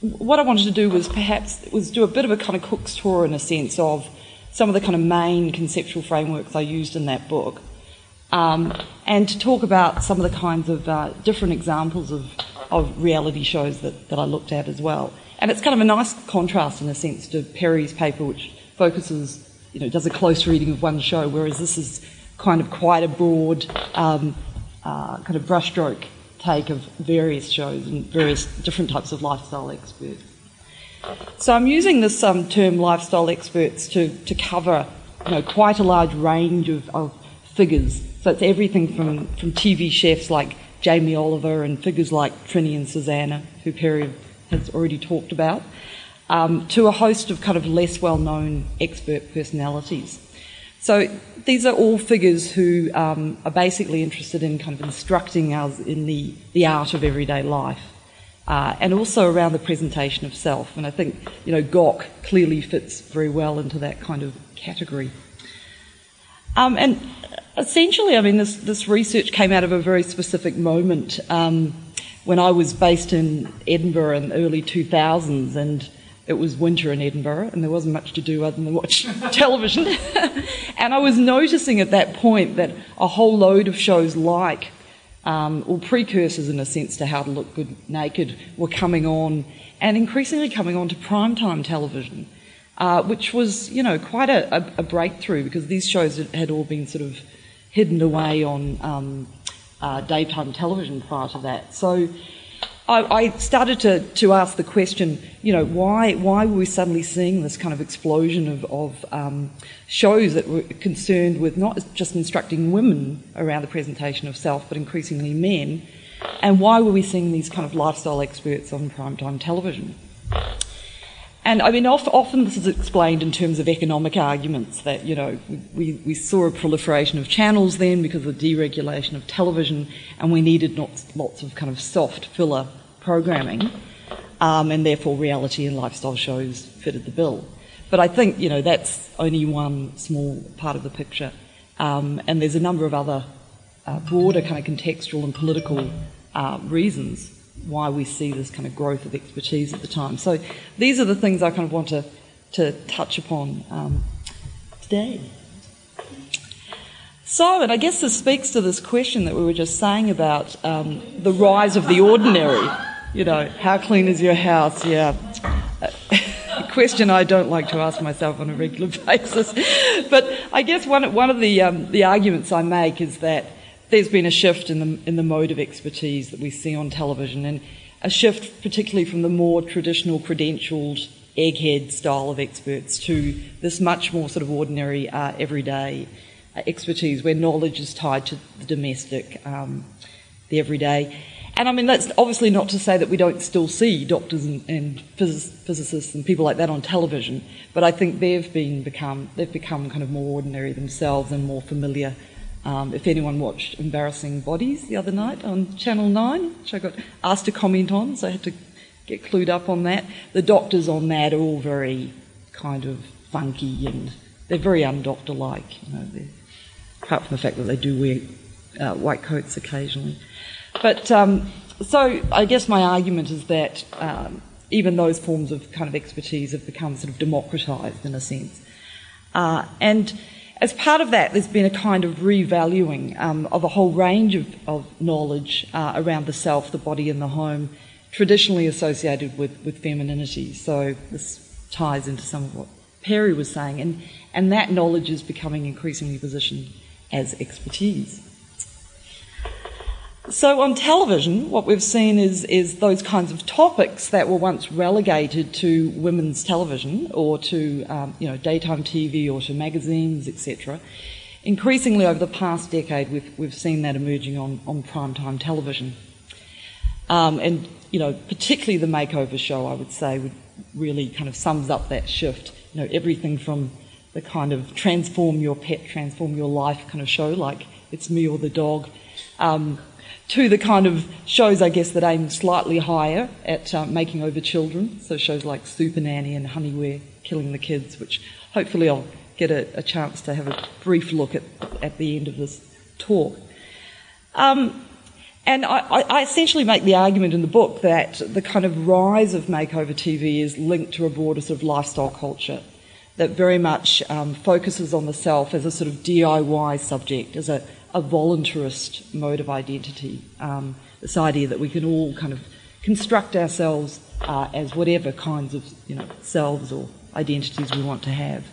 what I wanted to do was perhaps was do a bit of a kind of Cook's tour in a sense of some of the kind of main conceptual frameworks I used in that book, um, and to talk about some of the kinds of uh, different examples of, of reality shows that, that I looked at as well. And it's kind of a nice contrast in a sense to Perry's paper, which focuses, you know, does a close reading of one show, whereas this is kind of quite a broad um, uh, kind of brushstroke take of various shows and various different types of lifestyle experts. So I'm using this um, term lifestyle experts to, to cover you know, quite a large range of, of figures. So it's everything from, from TV chefs like Jamie Oliver and figures like Trinny and Susannah, who Perry has already talked about, um, to a host of kind of less well known expert personalities. So these are all figures who um, are basically interested in kind of instructing us in the, the art of everyday life. Uh, and also around the presentation of self. And I think, you know, Gok clearly fits very well into that kind of category. Um, and essentially, I mean, this, this research came out of a very specific moment um, when I was based in Edinburgh in the early 2000s, and it was winter in Edinburgh, and there wasn't much to do other than watch television. and I was noticing at that point that a whole load of shows like, um, or precursors in a sense to How to Look Good Naked, were coming on, and increasingly coming on to primetime television, uh, which was, you know, quite a, a, a, breakthrough because these shows had all been sort of hidden away on um, uh, daytime television prior to that. So I, I, started to, to ask the question, you know, why, why were we suddenly seeing this kind of explosion of, of um, shows that were concerned with not just instructing women around the presentation of self, but increasingly men? And why were we seeing these kind of lifestyle experts on primetime television? And I mean, often this is explained in terms of economic arguments that, you know, we, we saw a proliferation of channels then because of the deregulation of television and we needed lots, lots of kind of soft filler programming um, and therefore reality and lifestyle shows fitted the bill. But I think, you know, that's only one small part of the picture. Um, and there's a number of other uh, broader kind of contextual and political uh, reasons why we see this kind of growth of expertise at the time. So these are the things I kind of want to, to touch upon um, today. So, and I guess this speaks to this question that we were just saying about um, the rise of the ordinary. You know, how clean is your house? Yeah. A question I don't like to ask myself on a regular basis. But I guess one, one of the, um, the arguments I make is that there's been a shift in the, in the mode of expertise that we see on television, and a shift particularly from the more traditional credentialed egghead style of experts to this much more sort of ordinary, uh, everyday uh, expertise where knowledge is tied to the domestic, um, the everyday. And I mean, that's obviously not to say that we don't still see doctors and, and physicists and people like that on television, but I think they've been become they've become kind of more ordinary themselves and more familiar um, if anyone watched Embarrassing Bodies the other night on Channel 9, which I got asked to comment on, so I had to get clued up on that. The doctors on that are all very kind of funky and they're very undoctor like, you know, apart from the fact that they do wear uh, white coats occasionally. But um, so I guess my argument is that um, even those forms of kind of expertise have become sort of democratised in a sense. Uh, and as part of that, there's been a kind of revaluing um, of a whole range of, of knowledge uh, around the self, the body, and the home, traditionally associated with, with femininity. So this ties into some of what Perry was saying, and, and that knowledge is becoming increasingly positioned as expertise. So on television, what we've seen is, is those kinds of topics that were once relegated to women's television or to um, you know daytime TV or to magazines, etc. Increasingly over the past decade, we've, we've seen that emerging on, on primetime television. Um, and you know, particularly the makeover show, I would say, would really kind of sums up that shift. You know, everything from the kind of transform your pet, transform your life kind of show, like it's me or the dog. Um, to the kind of shows, I guess, that aim slightly higher at uh, making over children. So shows like Super Nanny and Honey We're Killing the Kids, which hopefully I'll get a, a chance to have a brief look at at the end of this talk. Um, And I, I, essentially make the argument in the book that the kind of rise of makeover TV is linked to a broader sort of lifestyle culture that very much um, focuses on the self as a sort of DIY subject, as a, a voluntarist mode of identity. Um, this idea that we can all kind of construct ourselves uh, as whatever kinds of you know selves or identities we want to have.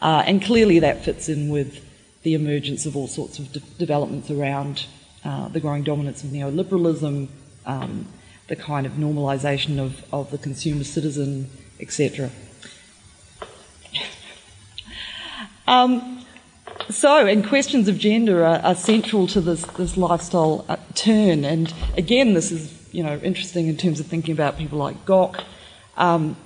Uh, and clearly that fits in with the emergence of all sorts of de- developments around uh, the growing dominance of neoliberalism, um, the kind of normalisation of, of the consumer citizen, etc. um, so, and questions of gender are, are central to this, this lifestyle uh, turn. And again, this is you know interesting in terms of thinking about people like Gok. Um,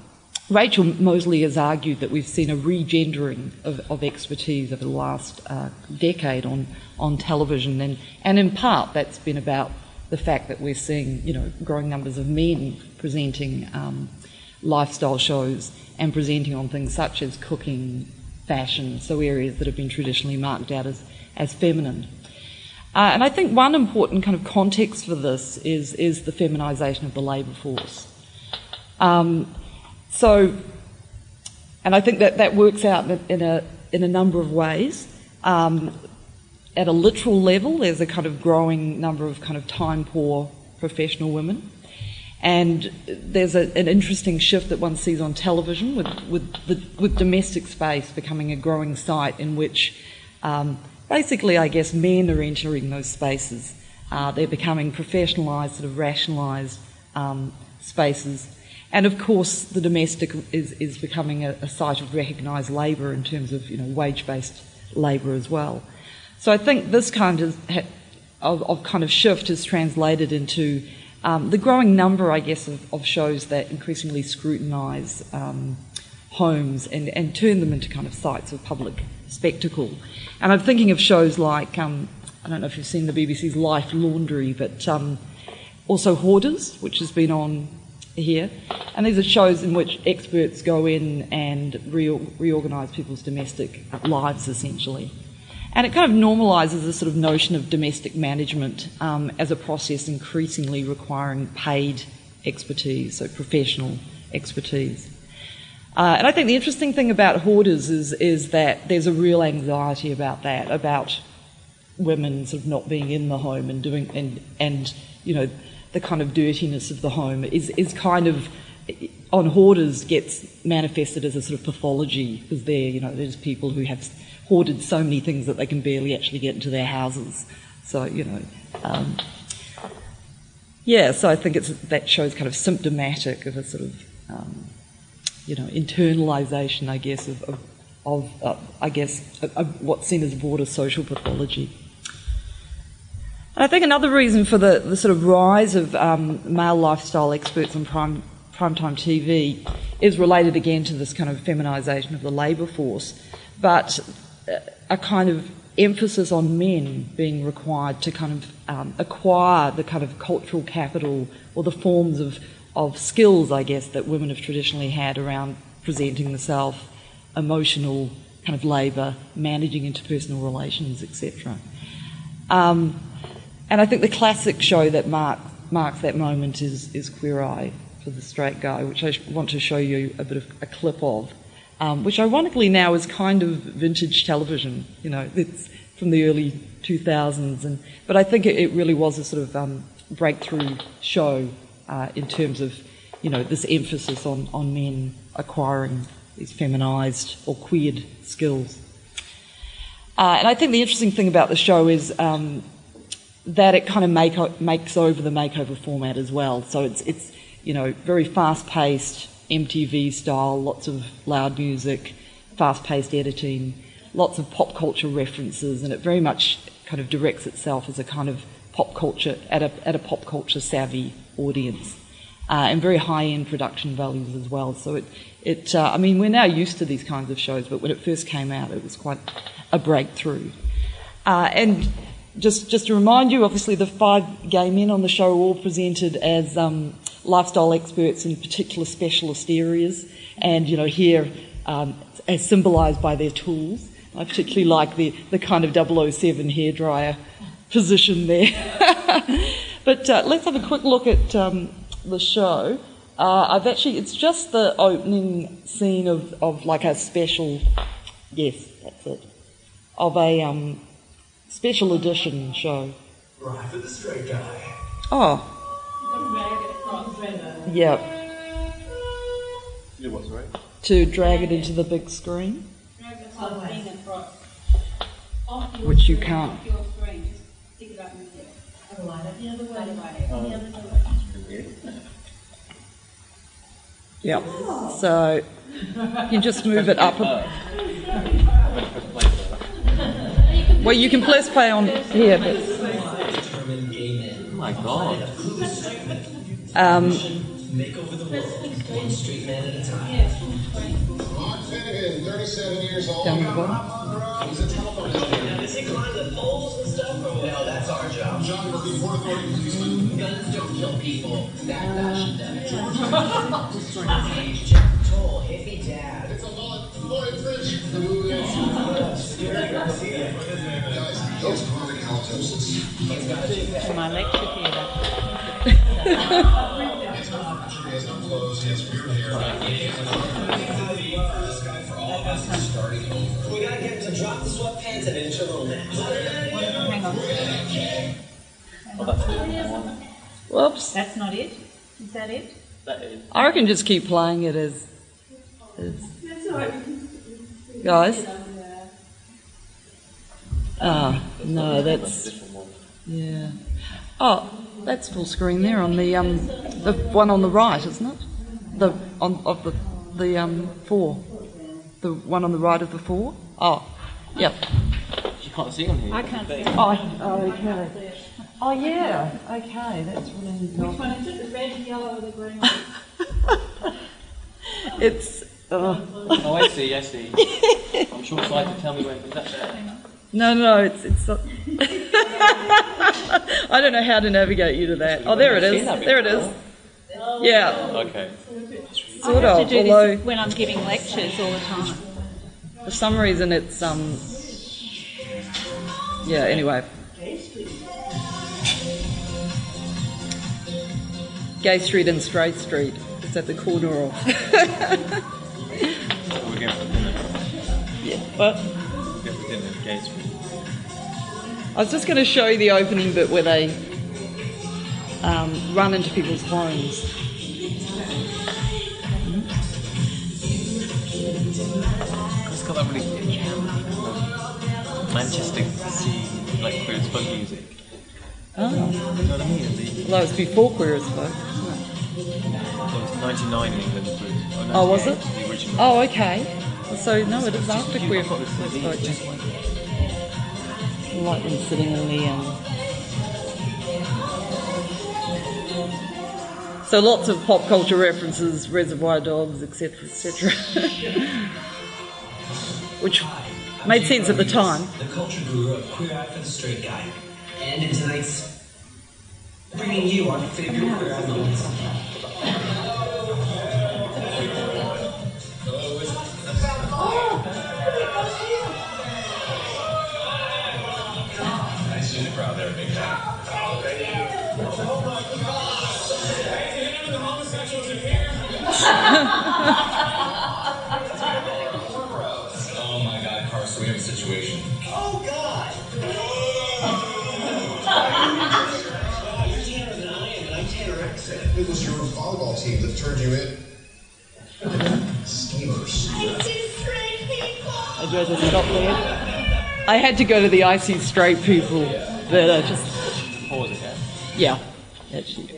Rachel Moseley has argued that we've seen a regendering of, of expertise over the last uh, decade on, on television, and, and in part that's been about the fact that we're seeing you know growing numbers of men presenting um, lifestyle shows and presenting on things such as cooking, fashion, so areas that have been traditionally marked out as, as feminine. Uh, and I think one important kind of context for this is, is the feminisation of the labour force. Um, so, and I think that that works out in a, in a number of ways. Um, at a literal level, there's a kind of growing number of kind of time poor professional women. And there's a, an interesting shift that one sees on television with, with, the, with domestic space becoming a growing site in which um, basically, I guess, men are entering those spaces. Uh, they're becoming professionalised, sort of rationalised um, spaces and of course, the domestic is, is becoming a, a site of recognised labour in terms of you know, wage based labour as well. So I think this kind of, of, of kind of shift is translated into um, the growing number, I guess, of, of shows that increasingly scrutinise um, homes and, and turn them into kind of sites of public spectacle. And I'm thinking of shows like, um, I don't know if you've seen the BBC's Life Laundry, but um, also Hoarders, which has been on here. And these are shows in which experts go in and re- reorganise people's domestic lives essentially. And it kind of normalises the sort of notion of domestic management um, as a process increasingly requiring paid expertise, so professional expertise. Uh, and I think the interesting thing about hoarders is, is that there's a real anxiety about that, about women sort of not being in the home and doing and and you know the kind of dirtiness of the home is, is kind of on hoarders gets manifested as a sort of pathology because they're you know there's people who have hoarded so many things that they can barely actually get into their houses. So you know, um, yeah. So I think it's that shows kind of symptomatic of a sort of um, you know internalization, I guess, of, of, of uh, I guess what's seen as broader social pathology. And I think another reason for the, the sort of rise of um, male lifestyle experts on prime, primetime TV is related again to this kind of feminisation of the labour force, but a kind of emphasis on men being required to kind of um, acquire the kind of cultural capital or the forms of, of skills, I guess, that women have traditionally had around presenting the self, emotional kind of labour, managing interpersonal relations, etc. Um, and I think the classic show that mark, marks that moment is, is Queer Eye for the Straight Guy, which I want to show you a bit of a clip of, um, which ironically now is kind of vintage television. You know, it's from the early 2000s, and but I think it, really was a sort of um, breakthrough show uh, in terms of you know this emphasis on, on men acquiring these feminized or queered skills. Uh, and I think the interesting thing about the show is um, that it kind of make, makes over the makeover format as well. So it's, it's you know, very fast paced, MTV style, lots of loud music, fast paced editing, lots of pop culture references, and it very much kind of directs itself as a kind of pop culture, at a, at a pop culture savvy audience. Uh, and very high end production values as well. So it, it uh, I mean, we're now used to these kinds of shows, but when it first came out, it was quite a breakthrough. Uh, and just, just to remind you, obviously the five gay men on the show are all presented as um, lifestyle experts in particular specialist areas, and you know here um, as symbolised by their tools. I particularly like the, the kind of 007 hairdryer position there. But uh, let's have a quick look at um, the show. Uh, I've actually, it's just the opening scene of, of like a special, yes, that's it, of a um, special edition show. Right for the straight guy. Oh, yeah, You what, sorry? to drag it into the big screen, which you can't. Yeah, so you just move it up. A, well, you can press play on here, but um, Make over the world. One straight man at a time. Mark Finnegan, 37 years old. down the bottom. He's a telephone operator. Does he climb the poles and stuff? Or No, that's our job. John Murphy, Port Authority policeman. Guns don't kill people. That fashion does. Age, Jack Toll, hippie dad. It's a lot. Floyd Bridge. The movie. Guys, he has chronic halitosis. my lecture theatre. We gotta get him to drop the sweatpants and into a little nap. Hang on. That's a different one. Whoops. That's not it. Is that it? That is. I reckon just keep playing it as. as guys. Ah, no, That's a that's different one. yeah. Oh, that's full screen there on the um the one on the right, isn't it? The on of the the um four, the one on the right of the four. Oh, yep. You can't see on here. I can't see. Oh, oh okay. Oh yeah. Okay, that's really Which one is it? The red, yellow, or the green one? It's. Uh, Oh, I see, I see. I'm short sighted. Tell me when. Is that there? No, no, it's it's not. I don't know how to navigate you to that. Oh, there it I've is. seen that There it is. Yeah, Okay. sort I have of. to do Although this when I'm giving lectures all the time. for some reason it's um. Yeah. Anyway. Gay Street and Straight Street. It's at the corner of. So we're going for dinner. yeah. But We're going for dinner. Gay Street. I was just going to show you the opening bit where they um, run into people's homes. It's got that really Manchester scene, like queer as folk music. Oh. You know what I mean? The, Although it's before Queer as Folk. it was 99 in England. Oh, was it? Oh, okay. So no, it is after Queer got as Folk. like- Like them sitting in the um. So lots of pop culture references, Reservoir Dogs, etc., etc. Which made sense at the time. The culture guru of Queer Eye for the Straight Guy. And in tonight's bringing you our favorite queer eye moments. Oh my God, Carson, we have a situation. Oh God! You're Tanner than I am, and I'm Tanner Exit. It was your volleyball team that turned you in. Schemers. I do have to stop there. I had to go to the icy straight people, but I just Pause it, yeah? yeah, actually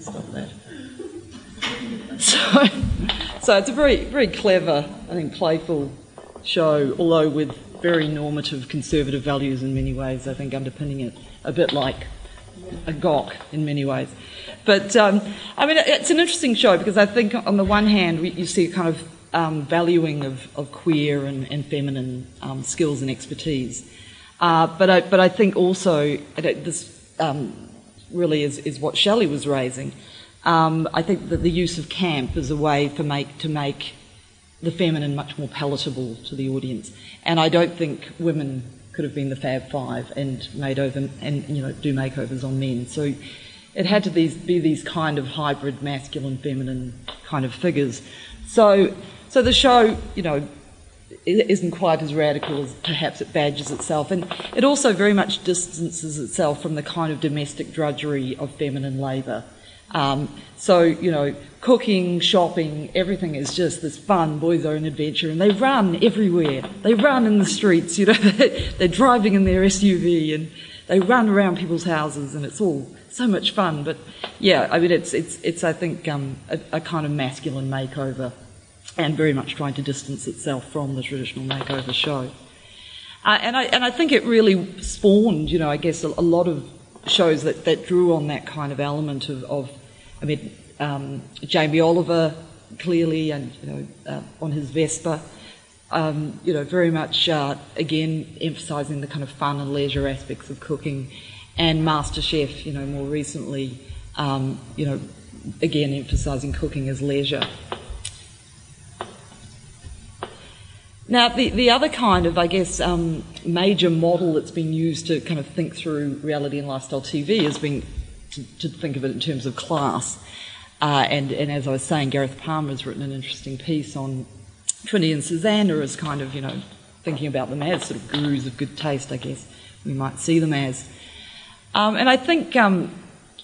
stop that. So, so it's a very very clever, I think, playful show, although with very normative conservative values in many ways. I think underpinning it a bit like a Gok in many ways. But um, I mean, it's an interesting show because I think on the one hand you see a kind of um, valuing of, of queer and, and feminine um, skills and expertise. Uh, but I, but I think also this um, really is, is what Shelley was raising. Um, I think that the use of camp is a way for make to make the feminine much more palatable to the audience. And I don't think women could have been the Fab Five and made over and you know do makeovers on men. So it had to these, be these kind of hybrid masculine feminine kind of figures. So, so the show, you know, isn't quite as radical as perhaps it badges itself, and it also very much distances itself from the kind of domestic drudgery of feminine labour. Um, so, you know, cooking, shopping, everything is just this fun boys' own adventure, and they run everywhere. They run in the streets, you know, they're driving in their SUV and they run around people's houses, and it's all so much fun. But yeah, I mean, it's, it's, it's I think, um, a, a kind of masculine makeover and very much trying to distance itself from the traditional makeover show. Uh, and, I, and I think it really spawned, you know, I guess a, a lot of shows that, that drew on that kind of element of, of I mean, um, Jamie Oliver clearly, and you know, uh, on his Vespa, um, you know, very much uh, again emphasising the kind of fun and leisure aspects of cooking, and MasterChef, you know, more recently, um, you know, again emphasising cooking as leisure. Now, the, the other kind of, I guess, um, major model that's been used to kind of think through reality and lifestyle TV has been to, to think of it in terms of class. Uh, and, and as I was saying, Gareth Palmer has written an interesting piece on Trinny and Susannah as kind of, you know, thinking about them as sort of gurus of good taste, I guess we might see them as. Um, and I think, um,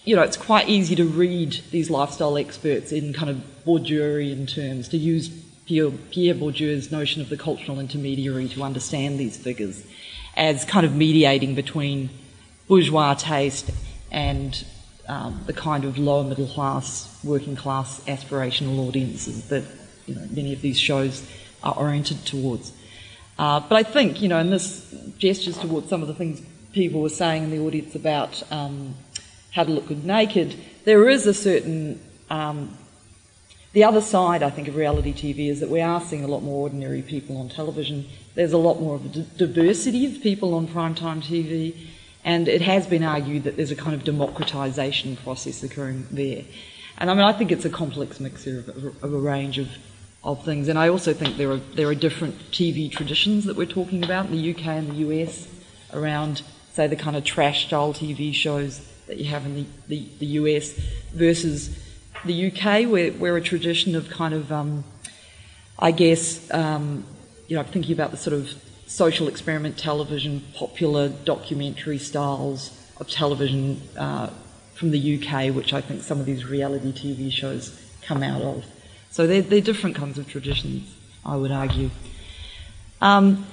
you know, it's quite easy to read these lifestyle experts in kind of Bourdieuian terms, to use Pierre, Pierre Bourdieu's notion of the cultural intermediary to understand these figures as kind of mediating between bourgeois taste and um, the kind of lower middle class, working class aspirational audiences that you know, many of these shows are oriented towards. Uh, but I think, you know, and this gestures towards some of the things people were saying in the audience about um, how to look good naked, there is a certain. Um, the other side, I think, of reality TV is that we are seeing a lot more ordinary people on television. There's a lot more of a d- diversity of people on primetime TV, and it has been argued that there's a kind of democratisation process occurring there. And I mean, I think it's a complex mixture of, of, of a range of, of things. And I also think there are, there are different TV traditions that we're talking about in the UK and the US around, say, the kind of trash style TV shows that you have in the, the, the US versus the UK, where, where a tradition of kind of, um, I guess, um, you know, thinking about the sort of social experiment television, popular documentary styles of television uh, from the UK, which I think some of these reality TV shows come out of. So they're, they're different kinds of traditions, I would argue. Um,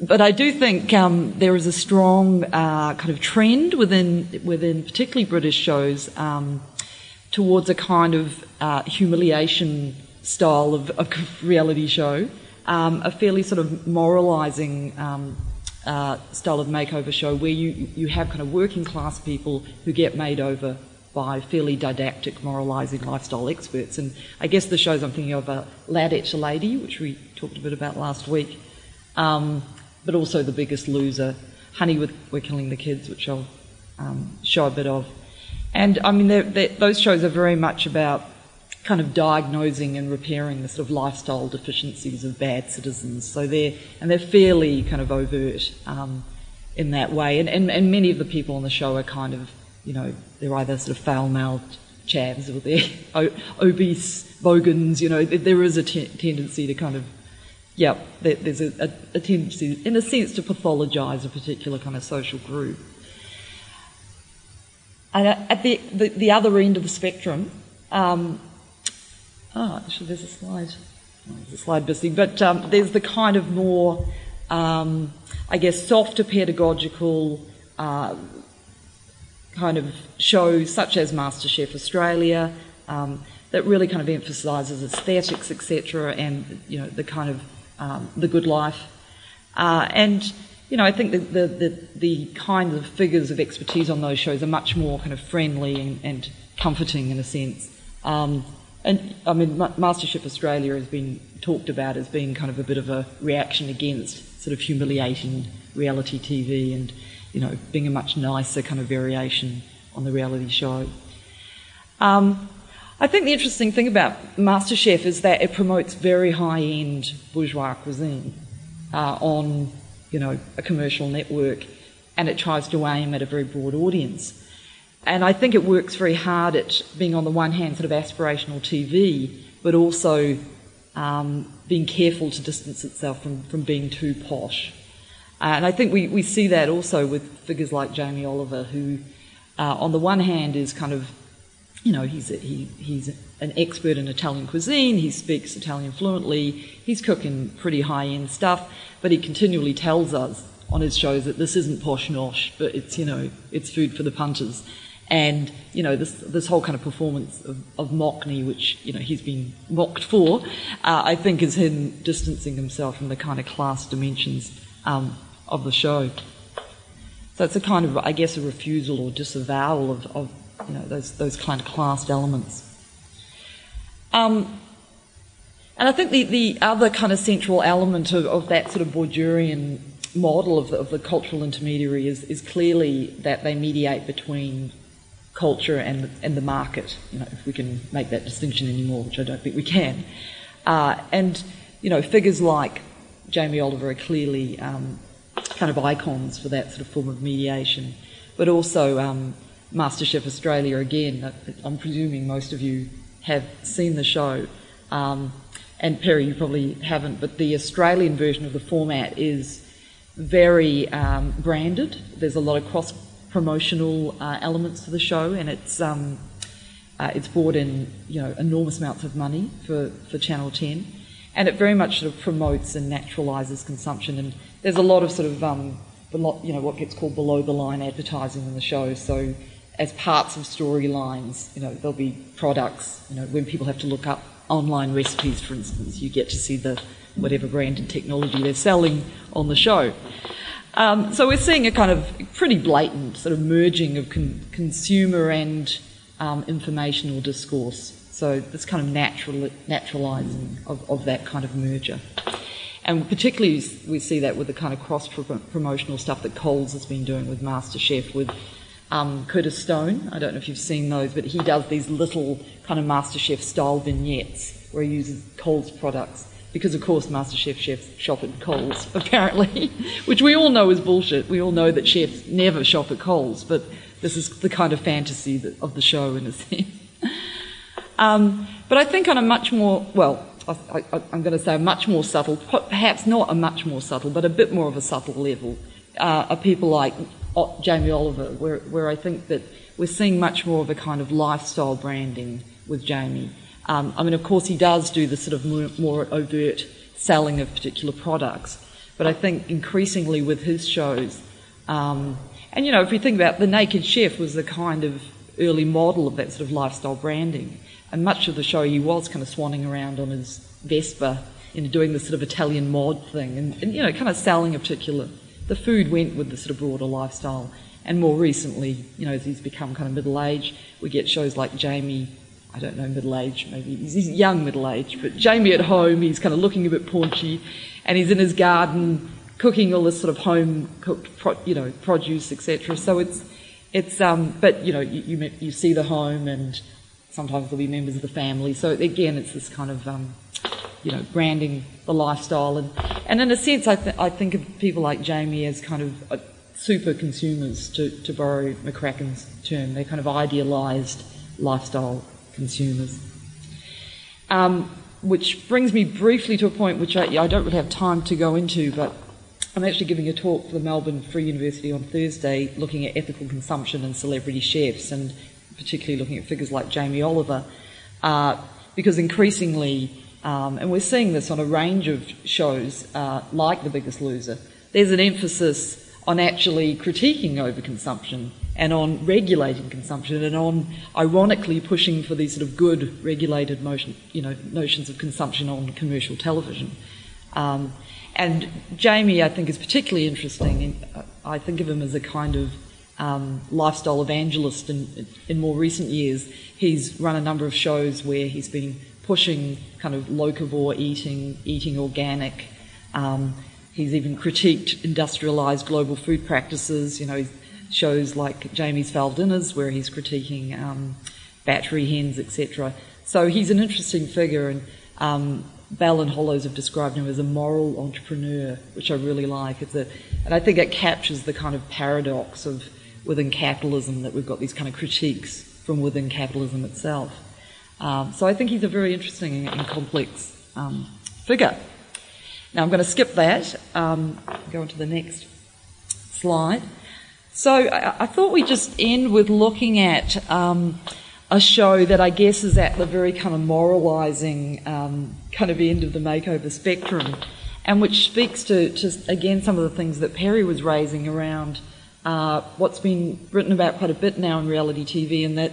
but I do think um, there is a strong uh, kind of trend within, within particularly British shows um, towards a kind of uh, humiliation style of, of reality show, um, a fairly sort of moralising um, uh, style of makeover show where you, you have kind of working class people who get made over by fairly didactic, moralising lifestyle experts. And I guess the shows I'm thinking of are Ladette to Lady, which we talked a bit about last week, um, but also The Biggest Loser, Honey, with, We're Killing the Kids, which I'll um, show a bit of. And I mean, they're, they're, those shows are very much about kind of diagnosing and repairing the sort of lifestyle deficiencies of bad citizens. So they're, and they're fairly kind of overt um, in that way. And, and, and many of the people on the show are kind of, you know, they're either sort of foul-mouthed chavs or they're obese bogans, you know, there is a te- tendency to kind of, yeah, there, there's a, a, a tendency, in a sense, to pathologise a particular kind of social group. And at the, the, the other end of the spectrum, um, oh, actually, there's a slide. Oh, there's a slide missing, but um, there's the kind of more, um, I guess, softer pedagogical uh, kind of shows, such as MasterChef Australia, um, that really kind of emphasises aesthetics, etc., and you know the kind of um, the good life, uh, and you know, I think the, the, the, the kind of figures of expertise on those shows are much more kind of friendly and, and comforting in a sense. Um, and I mean, Ma- MasterChef Australia has been talked about as being kind of a bit of a reaction against sort of humiliating reality TV and, you know, being a much nicer kind of variation on the reality show. Um, I think the interesting thing about MasterChef is that it promotes very high end bourgeois cuisine uh, on you know, a commercial network, and it tries to aim at a very broad audience. And I think it works very hard at being, on the one hand, sort of aspirational TV, but also um, being careful to distance itself from, from being too posh. Uh, and I think we, we see that also with figures like Jamie Oliver, who, uh, on the one hand, is kind of, you know, he's, a, he, he's an expert in Italian cuisine, he speaks Italian fluently, he's cooking pretty high end stuff, but he continually tells us on his shows that this isn't posh nosh, but it's, you know, it's food for the punters. And, you know, this, this whole kind of performance of, of Mockney, which, you know, he's been mocked for, uh, I think is him distancing himself from the kind of class dimensions um, of the show. So it's a kind of, I guess, a refusal or disavowal of, of you know, those, those kind of classed elements. Um, and I think the, the other kind of central element of, of that sort of Bourdieuian model of the, of the cultural intermediary is, is clearly that they mediate between culture and, and the market, you know, if we can make that distinction anymore, which I don't think we can. Uh, and, you know, figures like Jamie Oliver are clearly um, kind of icons for that sort of form of mediation. But also um, MasterChef Australia, again, I'm presuming most of you have seen the show. Um, and Perry, you probably haven't, but the Australian version of the format is very um, branded. There's a lot of cross promotional uh, elements to the show, and it's um, uh, it's brought in you know enormous amounts of money for, for Channel 10, and it very much sort of promotes and naturalises consumption. And there's a lot of sort of um, you know what gets called below the line advertising in the show. So as parts of storylines, you know there'll be products. You know when people have to look up online recipes, for instance, you get to see the whatever branded technology they're selling on the show. Um, so we're seeing a kind of pretty blatant sort of merging of con- consumer and um, informational discourse. So this kind of natural, naturalising of, of that kind of merger. And particularly we see that with the kind of cross promotional stuff that Coles has been doing with MasterChef, with um, Curtis Stone. I don't know if you've seen those, but he does these little kind of MasterChef style vignettes where he uses Coles products because of course MasterChef chefs shop at Coles, apparently, which we all know is bullshit. We all know that chefs never shop at Coles, but this is the kind of fantasy that, of the show in a sense. um, but I think on a much more, well, I, am going to say a much more subtle, perhaps not a much more subtle, but a bit more of a subtle level, uh, are people like Jamie Oliver, where, where I think that we're seeing much more of a kind of lifestyle branding with Jamie. Um, I mean, of course, he does do the sort of more, more, overt selling of particular products, but I think increasingly with his shows, um, and you know, if you think about The Naked Chef was the kind of early model of that sort of lifestyle branding, and much of the show he was kind of swanning around on his Vespa, you know, doing the sort of Italian mod thing, and, and you know, kind of selling a particular. The food went with the sort of broader lifestyle. And more recently, you know, as he's become kind of middle aged, we get shows like Jamie I don't know, middle age, maybe he's young middle age, but Jamie at home, he's kind of looking a bit paunchy, and he's in his garden cooking all this sort of home cooked, pro, you know, produce, etc. So it's, it's, um, but you know, you, you, you, see the home, and sometimes there'll be members of the family. So again, it's this kind of, um, you know, branding the lifestyle, and and in a sense, I, th- I think of people like Jamie as kind of uh, super consumers, to, to borrow McCracken's term. They're kind of idealised lifestyle consumers. Um, which brings me briefly to a point which I, I, don't really have time to go into, but I'm actually giving a talk for the Melbourne Free University on Thursday looking at ethical consumption and celebrity chefs, and particularly looking at figures like Jamie Oliver, uh, because increasingly, um, and we're seeing this on a range of shows uh, like The Biggest Loser, there's an emphasis on actually critiquing overconsumption and on regulating consumption and on ironically pushing for these sort of good regulated motion, you know, notions of consumption on commercial television. Um, and Jamie, I think, is particularly interesting. Uh, I think of him as a kind of um, lifestyle evangelist in, in more recent years. He's run a number of shows where he's been pushing kind of locavore eating, eating organic. Um, he's even critiqued industrialized global food practices. You know, shows like Jamie's Fowl Dinners, where he's critiquing um, battery hens, etc. So he's an interesting figure, and um, Bell and Hollows have described him as a moral entrepreneur, which I really like. It's a, and I think it captures the kind of paradox of within capitalism, that we've got these kind of critiques from within capitalism itself. Um, so I think he's a very interesting and complex um, figure. Now I'm going to skip that, um, go on to the next slide. So I, thought we'd just end with looking at um, a show that I guess is at the very kind of moralising um, kind of end of the makeover spectrum, and which speaks to, to again some of the things that Perry was raising around uh, what's been written about quite a bit now in reality TV, and that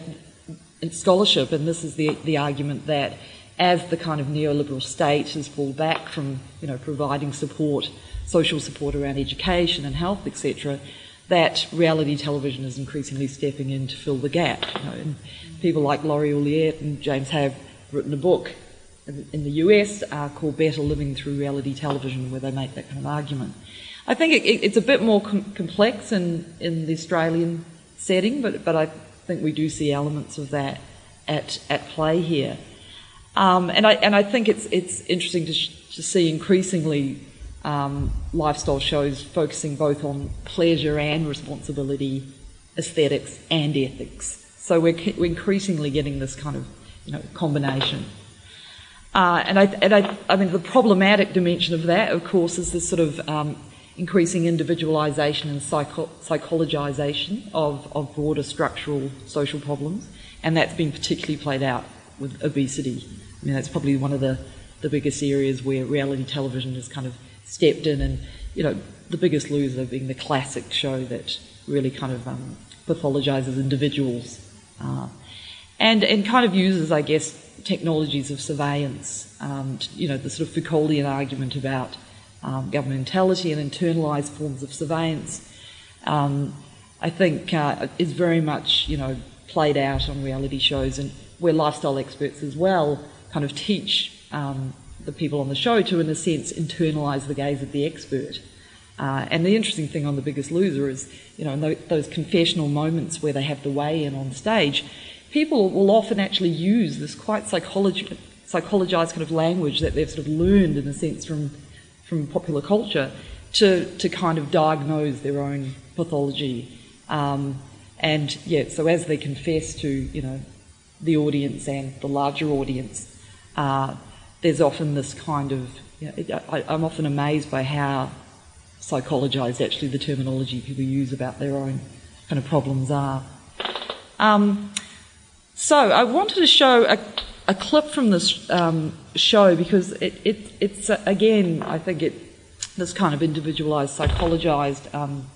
in scholarship, and this is the the argument that as the kind of neoliberal state has pulled back from you know providing support, social support around education and health, etc that reality television is increasingly stepping in to fill the gap. You know, and people like Laurie Ouellette and James have written a book in, in the US uh, called Better Living Through Reality Television, where they make that kind of argument. I think it, it, it's a bit more com- complex in, in the Australian setting, but, but I think we do see elements of that at, at play here. Um, and, I, and I think it's, it's interesting to, sh- to see increasingly um, lifestyle shows focusing both on pleasure and responsibility, aesthetics and ethics. So we're, we're increasingly getting this kind of you know combination. Uh, and I, and I, I mean, the problematic dimension of that, of course, is this sort of um, increasing individualisation and psycho- psychologisation of, of broader structural social problems, and that's been particularly played out with obesity. I mean, that's probably one of the, the biggest areas where reality television is kind of stepped in and, you know, the biggest loser being the classic show that really kind of um, pathologizes individuals uh, and, and kind of uses, I guess, technologies of surveillance, um, to, you know, the sort of Foucauldian argument about um, governmentality and internalized forms of surveillance. Um, I think uh, is very much, you know, played out on reality shows and where lifestyle experts as well kind of teach um, the people on the show to, in a sense, internalise the gaze of the expert. Uh, and the interesting thing on The Biggest Loser is, you know, in those confessional moments where they have the weigh in on stage, people will often actually use this quite psychologi- psychologized kind of language that they've sort of learned, in a sense, from, from popular culture to, to kind of diagnose their own pathology. Um, and yeah, so as they confess to, you know, the audience and the larger audience, uh, there's often this kind of, you know, I, I'm often amazed by how psychologized actually the terminology people use about their own kind of problems are. Um, so I wanted to show a, a clip from this um, show because it, it, it's, uh, again, I think it, this kind of individualized, psychologized um,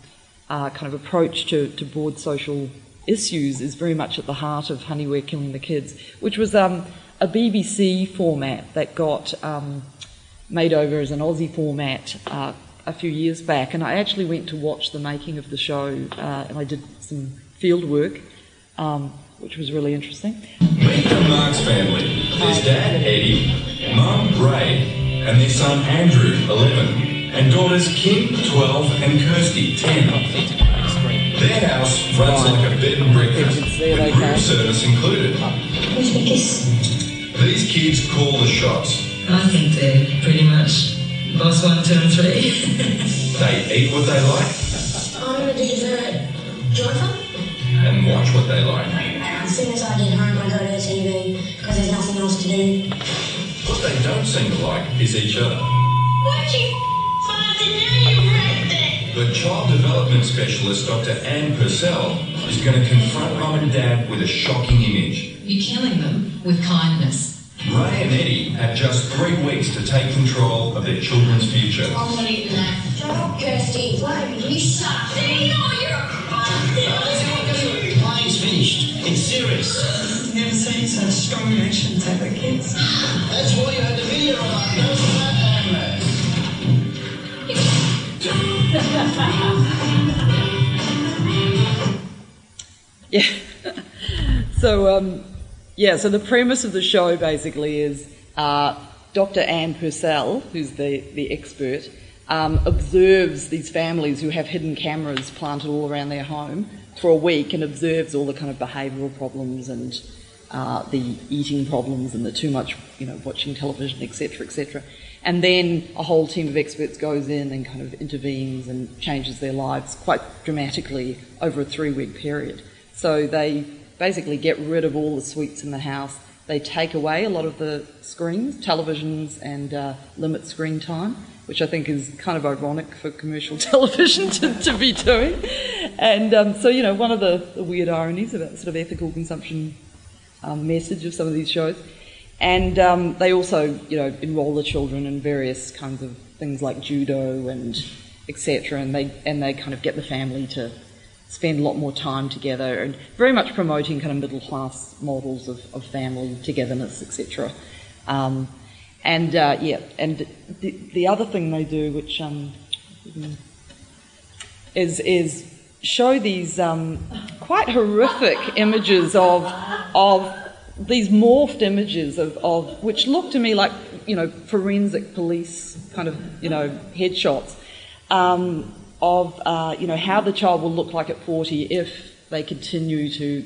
uh, kind of approach to, to broad social issues is very much at the heart of Honey We're Killing the Kids, which was um, a BBC format that got um, made over as an Aussie format uh, a few years back, and I actually went to watch the making of the show, uh, and I did some field work, um, which was really interesting. Meet the Marx family. There's Dad Eddie, Mum Ray, and their son Andrew, 11, and daughters Kim, 12, and Kirsty, 10. Their house runs like a bed and breakfast, with room service included. Who's the kiss? These kids call the shots. I think they're pretty much boss one, two, and three. they eat what they like. Oh, I'm gonna do the driver. And watch what they like. As soon as I get home, I go to the TV because there's nothing else to do. What they don't seem to like is each other. What you father, now you right there. The child development specialist, Dr. Anne Purcell, is going to confront mum and dad with a shocking image. You're killing them with kindness. Ray and Eddie have just three weeks to take control of their children's future. I'm not eating that. Shut up, Kirsty. Wait, you suck. See, no, you're a bastard. Playing's finished. It's serious. Never seen such strong reaction to the kids. That's why you had the video of our Yeah. so, um, yeah, so the premise of the show basically is uh, Dr. Anne Purcell, who's the, the expert, um, observes these families who have hidden cameras planted all around their home for a week and observes all the kind of behavioural problems and uh, the eating problems and the too much, you know, watching television, etc., etc. And then a whole team of experts goes in and kind of intervenes and changes their lives quite dramatically over a three-week period. So they basically get rid of all the sweets in the house. They take away a lot of the screens, televisions, and uh, limit screen time, which I think is kind of ironic for commercial television to, to be doing. And um, so, you know, one of the, the weird ironies about the sort of ethical consumption um, message of some of these shows. And um, they also, you know, enrol the children in various kinds of things like judo and etc. And they and they kind of get the family to spend a lot more time together and very much promoting kind of middle class models of, of family togetherness, etc. Um, and uh, yeah, and the, the other thing they do, which um, is is show these um, quite horrific images of of these morphed images of, of which look to me like you know forensic police kind of you know headshots um, of uh, you know how the child will look like at 40 if they continue to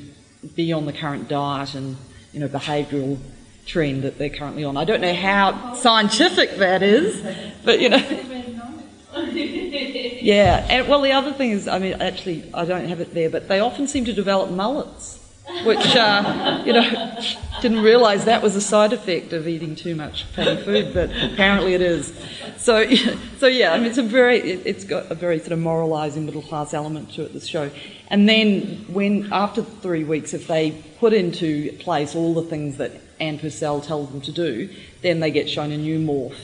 be on the current diet and you know behavioural trend that they're currently on. I don't know how scientific that is, but you know. Yeah, and well, the other thing is, I mean, actually, I don't have it there, but they often seem to develop mullets, which, uh, you know, didn't realise that was a side effect of eating too much fatty food, but apparently it is. So, so yeah, I mean, it's a very, it, has got a very sort of moralising middle class element to it. This show, and then when after three weeks, if they put into place all the things that Anne Purcell tells them to do, then they get shown a new morph,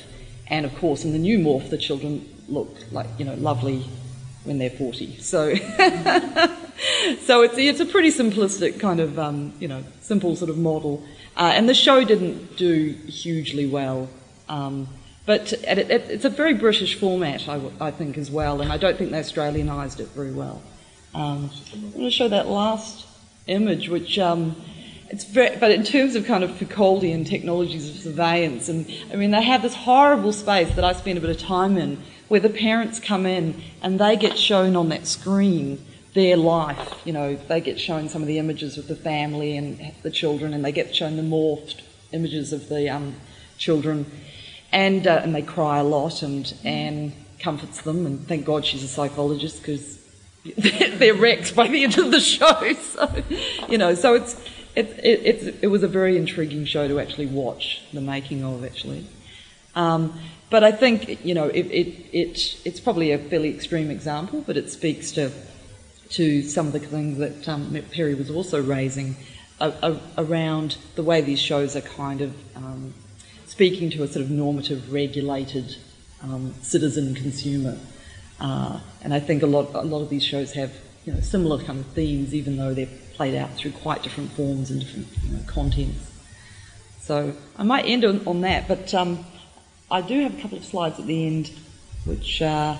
and of course, in the new morph, the children look like you know lovely when they're 40. So, so it's it's a pretty simplistic kind of um, you know simple sort of model, uh, and the show didn't do hugely well. Um, but it, it, it's a very British format, I, I, think, as well, and I don't think they Australianised it very well. Um, I'm going to show that last image, which um, it's very, but in terms of kind of Foucauldian technologies of surveillance, and I mean, they have this horrible space that I spend a bit of time in where the parents come in and they get shown on that screen their life. You know, they get shown some of the images of the family and the children, and they get shown the morphed images of the um, children, and uh, and they cry a lot, and Anne comforts them, and thank God she's a psychologist because they're wrecked by the end of the show. So, you know, so it's. It, it, it, was a very intriguing show to actually watch the making of, actually. Um, but I think, you know, it, it, it, it's probably a fairly extreme example, but it speaks to, to some of the things that um, Perry was also raising around the way these shows are kind of um, speaking to a sort of normative, regulated um, citizen consumer. Uh, and I think a lot, a lot of these shows have you know, similar kind of themes, even though they're played out through quite different forms and different you know, contents. So I might end on, on that, but um, I do have a couple of slides at the end, which uh,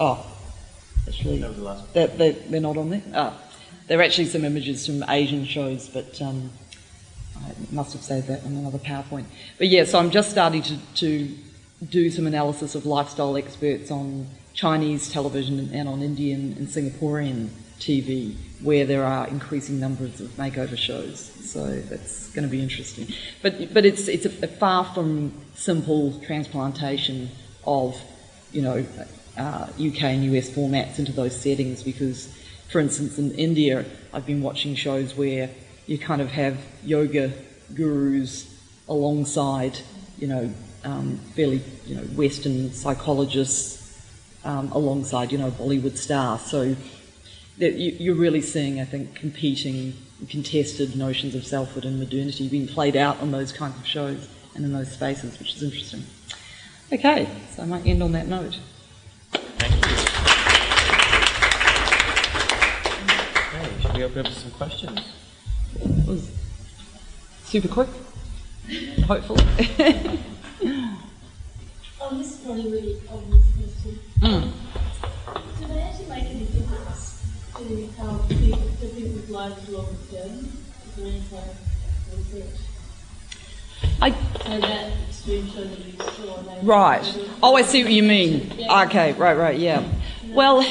oh, actually, they're, they're, they're, not on there. Oh, they're actually some images from Asian shows, but um, I must have saved that on another PowerPoint. But yeah, so I'm just starting to, to do some analysis of lifestyle experts on Chinese television and on Indian and Singaporean TV, where there are increasing numbers of makeover shows. So that's going to be interesting. But but it's it's a, a far from simple transplantation of you know uh, UK and US formats into those settings because, for instance, in India, I've been watching shows where you kind of have yoga gurus alongside you know um, fairly you know Western psychologists um, alongside you know Bollywood stars. So that you, are really seeing, I think, competing, contested notions of selfhood and modernity being played out on those kinds of shows and in those spaces, which is interesting. Okay, so I might end on that note. Thank you. Okay, should we open up to some questions? It was super quick, hopefully. oh, this is probably really obvious question. Mm. Do they actually make any difference to how people, to people's lives long term? Is there any kind of research? I, so that extreme show that you saw. Right. Oh, I see what you mean. Okay, right, right, yeah. Well,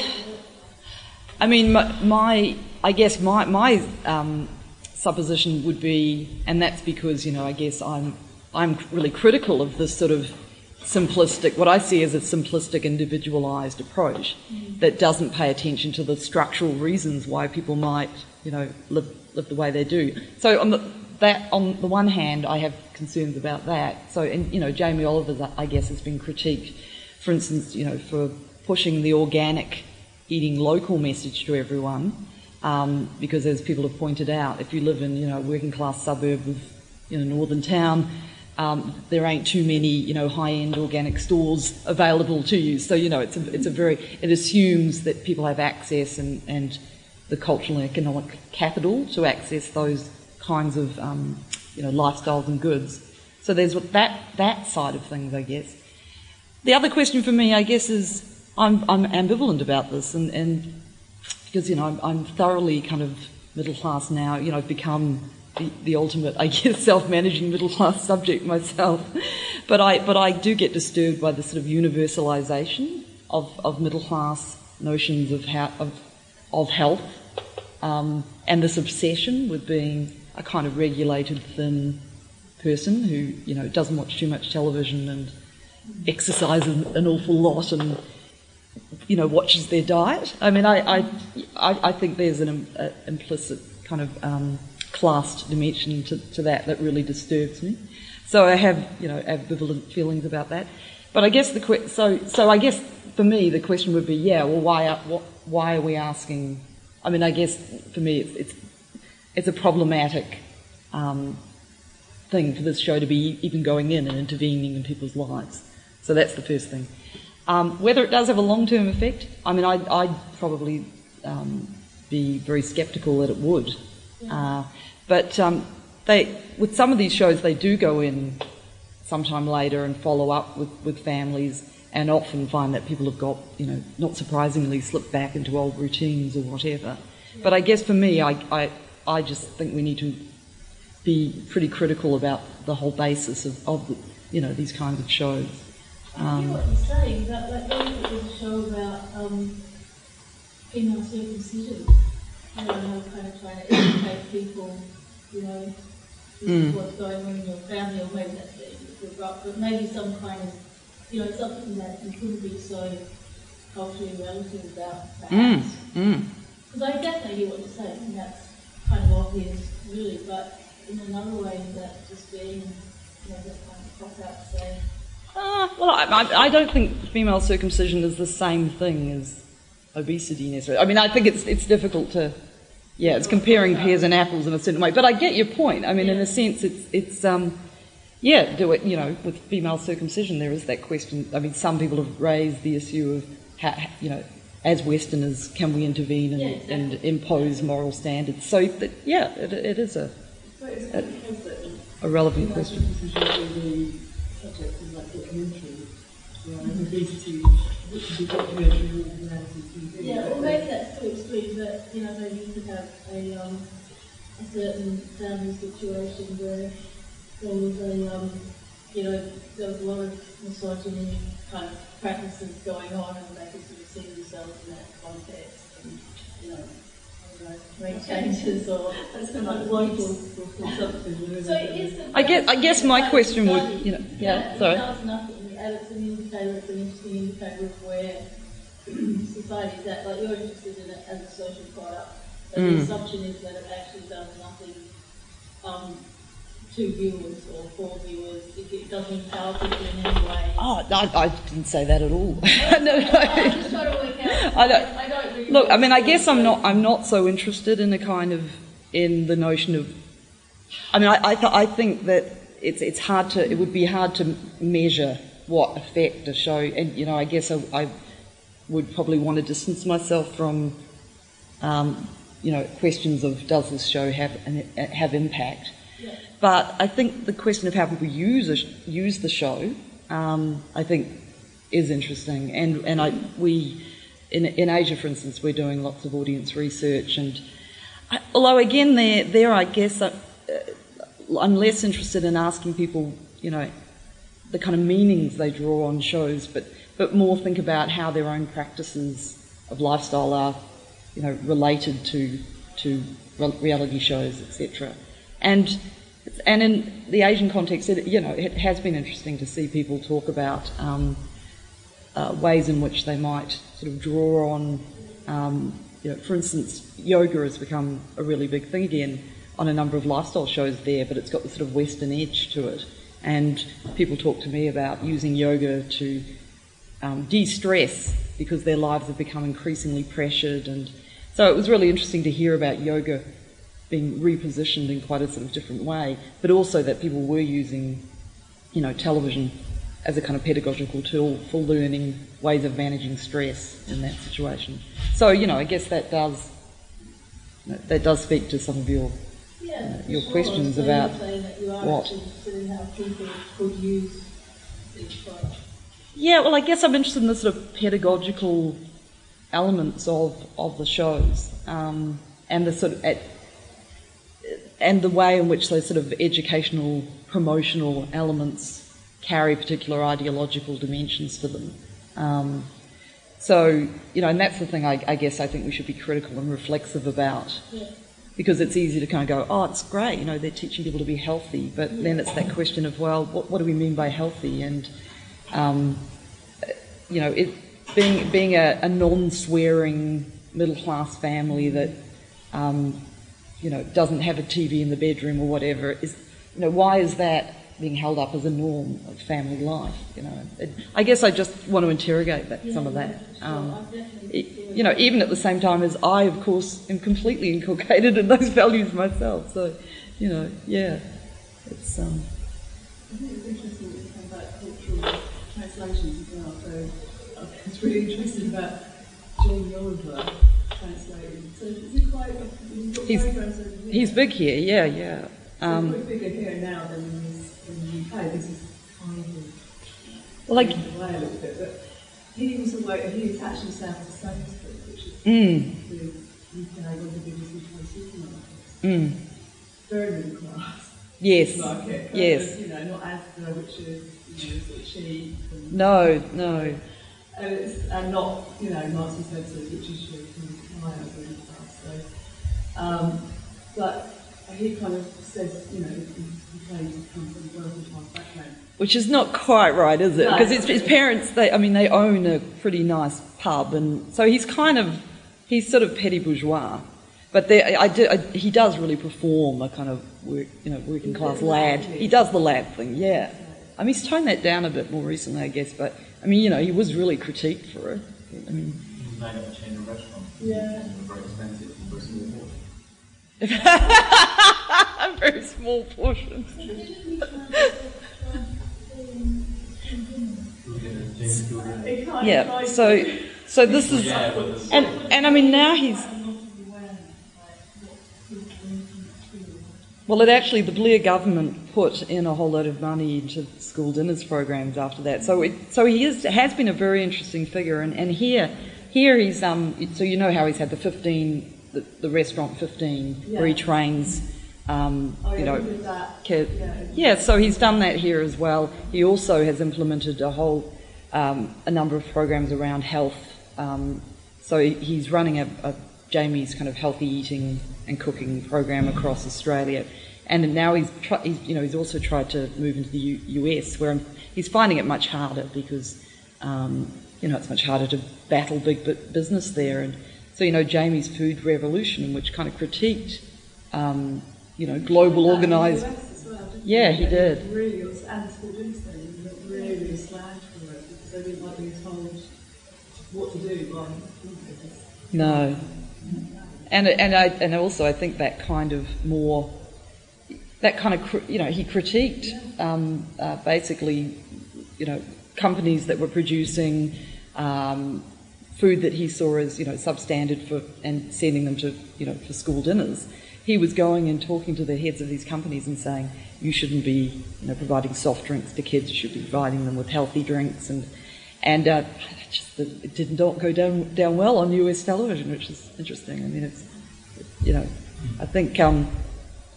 I mean, my, my I guess my, my um, supposition would be, and that's because you know I guess I'm I'm really critical of this sort of simplistic, what I see as a simplistic, individualized approach that doesn't pay attention to the structural reasons why people might, you know, live, live the way they do. So on the, that, on the one hand, I have concerns about that. So, and, you know, Jamie Oliver, I guess, has been critiqued, for instance, you know, for pushing the organic, eating local message to everyone. Um, because as people have pointed out, if you live in, you know, a working class suburb of, you know, northern town, um, there ain't too many, you know, high-end organic stores available to you. So, you know, it's a, it's a very, it assumes that people have access and, and the cultural and economic capital to access those kinds of, um, you know, lifestyles and goods. So there's that, that side of things, I guess. The other question for me, I guess, is I'm, I'm ambivalent about this and, and because, you know, I'm, I'm thoroughly kind of middle class now, you know, I've become the, the ultimate, I guess, self-managing middle class subject myself. But I, but I do get disturbed by the sort of universalisation of, of middle class notions of, how, of, of health um, and this obsession with being a kind of regulated, thin person who, you know, doesn't watch too much television and exercises an awful lot and, you know, watches their diet. I mean, I, I, I, think there's an uh, implicit kind of um, classed dimension to, to that that really disturbs me. So I have, you know, ambivalent feelings about that. But I guess the so so I guess for me the question would be, yeah, well, why are, what, why are we asking? I mean, I guess for me it's it's, it's a problematic um, thing for this show to be even going in and intervening in people's lives. So that's the first thing. Um, whether it does have a long-term effect, I mean, I'd, I'd probably um, be very sceptical that it would. Uh, but um, they, with some of these shows, they do go in sometime later and follow up with, with families and often find that people have got, you know, not surprisingly slipped back into old routines or whatever. But I guess for me, I, I, I just think we need to be pretty critical about the whole basis of, of the, you know, these kinds of shows. I hear Um, what you're saying, that like there was a show about um, female circumcision. You know, how kind of trying to educate people, you know, this is Mm. what's going on in your family, or maybe that's a but maybe some kind of, you know, something that you couldn't be so culturally relative about, mm, perhaps. mm. Because I definitely hear what you're saying, that's kind of obvious, really, but in another way, that just being, you know, that kind of cop out saying, Uh, well, I, I, I don't think female circumcision is the same thing as obesity necessarily. I mean, I think it's it's difficult to, yeah, it's comparing pears and apples in a certain way. But I get your point. I mean, in a sense, it's it's um, yeah, do it. You know, with female circumcision, there is that question. I mean, some people have raised the issue of how, you know. As Westerners, can we intervene and, Yeah, exactly. and impose moral standards? So, that, yeah, it, it is a, So a, a relevant question. the subject of like documentary, right? Obesity, which is a documentary or. Yeah, well, maybe that's too extreme, but, you know, maybe you could have a, um, a certain family situation where there was a, um, you know, there was a lot of misogyny kind of practices going on and they could sort of see themselves in that context and, you know, I know, make changes or That's like kind of local. consumption. So it is I guess- I guess my kind of question would, you know, yeah, sorry. It does nothing, and it's an indicator, it's an interesting indicator of where society is at, like you're interested in it as a social product. But Mm. the assumption is that it actually does nothing um, to viewers or four viewers, if it doesn't help people in any way. Oh, I, I didn't say that at all. no, no. I'm just trying to work out. I don't- I don't really Look, I mean, I guess I'm not. I'm not so interested in a kind of in the notion of. I mean, I I, th- I think that it's it's hard to. It would be hard to measure what effect a show. And you know, I guess I, I would probably want to distance myself from. Um, you know, questions of does this show have an, have impact? But I think the question of how people use a, use the show, um, I think, is interesting. And and I we in in Asia, for instance, we're doing lots of audience research, and I, although again there there I guess I, uh, I'm less interested in asking people, you know, the kind of meanings they draw on shows, but but more think about how their own practices of lifestyle are, you know, related to to reality shows, etc. And and in the Asian context, it, you know, it has been interesting to see people talk about um, uh, ways in which they might sort of draw on, um, you know, for instance, yoga has become a really big thing again on a number of lifestyle shows there, but it's got the sort of Western edge to it. And people talk to me about using yoga to um, de-stress because their lives have become increasingly pressured. And so it was really interesting to hear about yoga being repositioned in quite a sort of different way, but also that people were using, you know, television as a kind of pedagogical tool for learning ways of managing stress in that situation. So, you know, I guess that does that does speak to some of your Yeah, your sure. questions So about you're saying that you are what? actually interested in how people could use. Yeah, well, I guess I'm interested in the sort of pedagogical elements of, of the shows um, and the sort of at, and the way in which those sort of educational promotional elements carry particular ideological dimensions for them. Um, so you know, and that's the thing I, I guess I think we should be critical and reflexive about. Yeah. Because it's easy to kind of go, oh, it's great, you know, they're teaching people to be healthy, but then it's that question of, well, what, what do we mean by healthy? And um, you know, it, being being a, a non-swearing middle-class family that um, you know doesn't have a TV in the bedroom or whatever is, you know, why is that being held up as a norm of family life? You know, it, I guess I just want to interrogate that, some of that. Um, it- you know, even at the same time as I, of course, am completely inculcated in those values myself. So, you know, yeah, it's um, I think it's interesting that you come back cultural translations as well. So I was really interested about John Oliver translating. So is he quite? Got He's- he's big here. Yeah, yeah. Um, he's bigger here now than in, the UK. This is kind of Well, like- a little bit, but he was away. He actually south to Sainsbury, which is Mm. the UK one of the biggest UK supermarkets. Mm. Very middle class. Yes. Market. Yes. You know, not Asda, which is you know, sort of cheap. And, No, no. And, it's, and not, you know, Marks and Spencer's, which is usually higher middle class. So, um, but he kind of says, you know, he, he claims to come from a working class background. Which is not quite right, is it? Because his, his parents, they, I mean, they own a pretty nice pub, and so he's kind of, he's sort of petty bourgeois. But there, I do, I, he does really perform a kind of work, you know, working class lad. He does the lad thing, yeah. I mean, he's toned that down a bit more recently, I guess. But I mean, you know, he was really critiqued for it. I mean, He's made up a chain of restaurants. Yeah. Very expensive and very small portions. Yeah. So, so this is, and and I mean now he's. Well, it actually, the Blair government put in a whole lot of money into school dinners programs after that. So, it, so he is, has been a very interesting figure. And, and here, here he's, um, so you know how he's had the 15, the, the restaurant 15, where he trains, um, Oh, yeah, you know. Yeah. Yeah, so he's done that here as well. He also has implemented a whole, um, a number of programs around health. Um, so he's running a, a Jamie's kind of healthy eating and cooking program across Australia. And now he's, he's you know, he's also tried to move into the U- US, where he's finding it much harder because, um, you know, it's much harder to battle big bu- business there. And so, you know, Jamie's Food Revolution, which kind of critiqued, um, you know, global That organised. Well, Yeah, he? he did. Really, was and school dinners thing, but really slanted for it because they didn't like being told what to do by No. And and I and also I think that kind of more that kind of you know he critiqued um, uh, basically you know companies that were producing um, food that he saw as you know substandard for and sending them to you know for school dinners. He was going and talking to the heads of these companies and saying you shouldn't be you know providing soft drinks to kids. You should be providing them with healthy drinks and and uh, just it did not go down down well on US television, which is interesting. I mean, it's you know, I think um,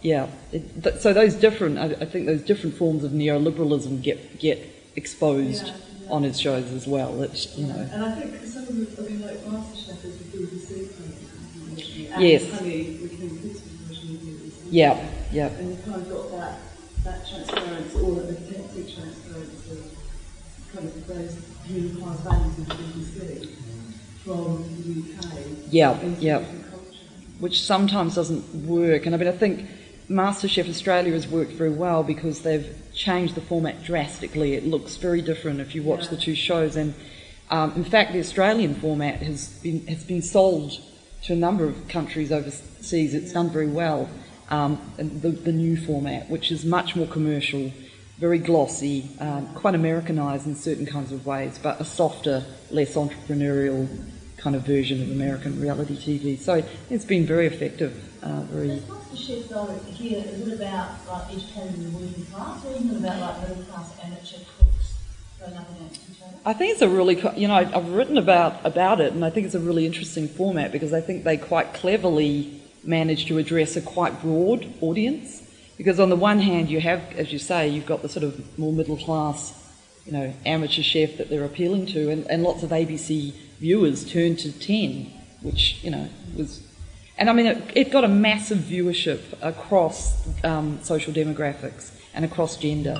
yeah. It, so those different, I, I think those different forms of neoliberalism get get exposed yeah. On his shows as well. It's you know, And I think some of the, I mean, like MasterChef is the BBC program. And Yes. Honey with Kim Christmas Yeah, yeah. And you've kind of got that, that transference, or the attempted transference of kind of those human class values of BBC from the UK Yeah, into yeah. culture. which sometimes doesn't work. And I mean, I think MasterChef Australia has worked very well because they've changed the format drastically. It looks very different if you watch the two shows. And um, in fact, the Australian format has been has been sold to a number of countries overseas. It's done very well. Um, and the, the new format, which is much more commercial, very glossy, um, quite Americanized in certain kinds of ways, but a softer, less entrepreneurial kind of version of American reality TV. So it's been very effective. Uh, very Though here, is it about like educating the working class or is it about like middle class amateur cooks going up against each other? I think it's a really, you know, I've written about about it, and I think it's a really interesting format because I think they quite cleverly managed to address a quite broad audience. Because on the one hand, you have, as you say, you've got the sort of more middle class, you know, amateur chef that they're appealing to, and, and lots of ABC viewers turn to Ten, which you know was, and I mean, it, it got a massive viewership across um, social demographics and across gender.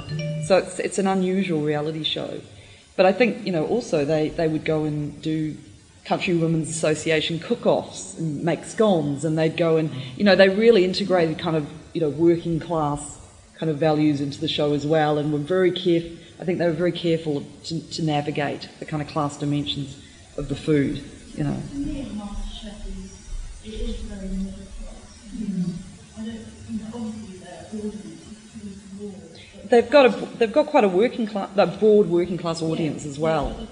So it's it's an unusual reality show. But I think, you know, also they, they would go and do Country Women's Association cook-offs and make scones and they'd go and, you know, they really integrated kind of, you know, working class kind of values into the show as well and were very careful, I think they were very careful to, to navigate the kind of class dimensions of the food, you know. To me, MasterChef is, They've got a, they've got quite a working class, a broad working class audience as well.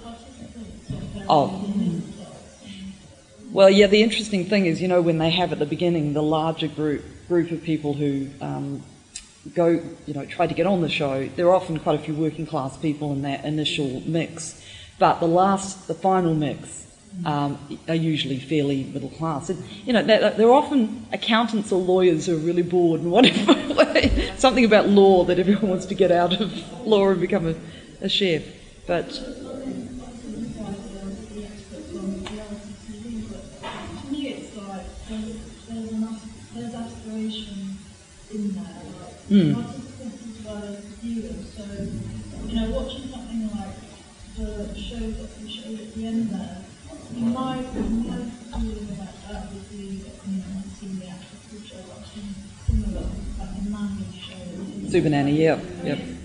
Oh. Well, yeah, the interesting thing is, you know, when they have at the beginning the larger group group of people who um, go, you know, try to get on the show, there are often quite a few working class people in that initial mix. But the last, the final mix, um, are usually fairly middle class. And, you know, they're, they're often accountants or lawyers who are really bored and whatever. Something about law that everyone wants to get out of law and become a, a chef. But the Super Nanny, yeah, yep.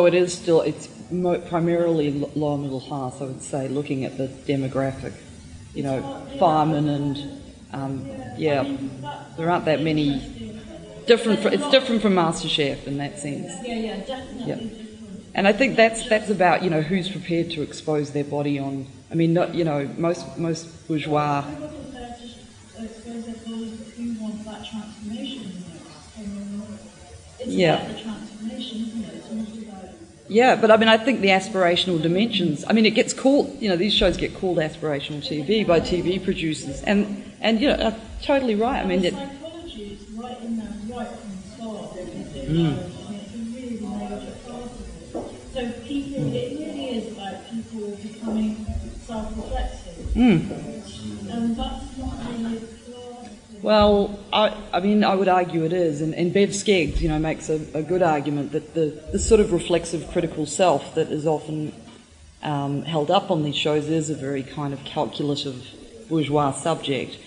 Although it is still, it's mo- primarily lower middle class, I would say, looking at the demographic. You know, firemen and, um, yeah, there aren't that many different. fr- It's different from MasterChef in that sense. Yeah, yeah, definitely Yeah. And I think that's that's about you know who's prepared to expose their body on. I mean, not you know most most bourgeois. I wasn't there to expose their bodies, but who want that transformation in their life? I mean, It's Yeah. Yeah, but I mean, I think the aspirational dimensions. I mean, it gets called. You know, these shows get called aspirational TV by TV producers, and and you know, are totally right. I mean, the it, psychology is right in there, right from the start. It's a, Mm. It's a really major part of it. So people, it really is about people becoming self-reflexive. Mm. And that's not really a class. Well, I, mean, I would argue it is, and, and Bev Skeggs, you know, makes a, a good argument that the, the sort of reflexive critical self that is often um, held up on these shows is a very kind of calculative bourgeois subject.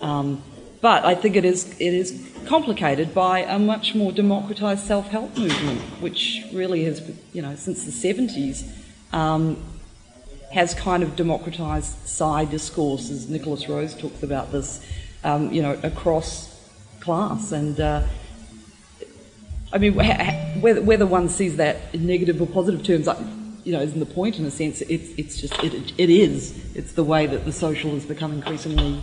Um, but I think it is it is complicated by a much more democratised self-help movement, which really has, you know, since the 70s, um, has kind of democratised psy discourse, as Nikolas Rose talks about this, um, you know, across class. And uh, I mean, whether, whether one sees that in negative or positive terms, you know, isn't the point in a sense. It's, it's just, it, it is. It's the way that the social has become increasingly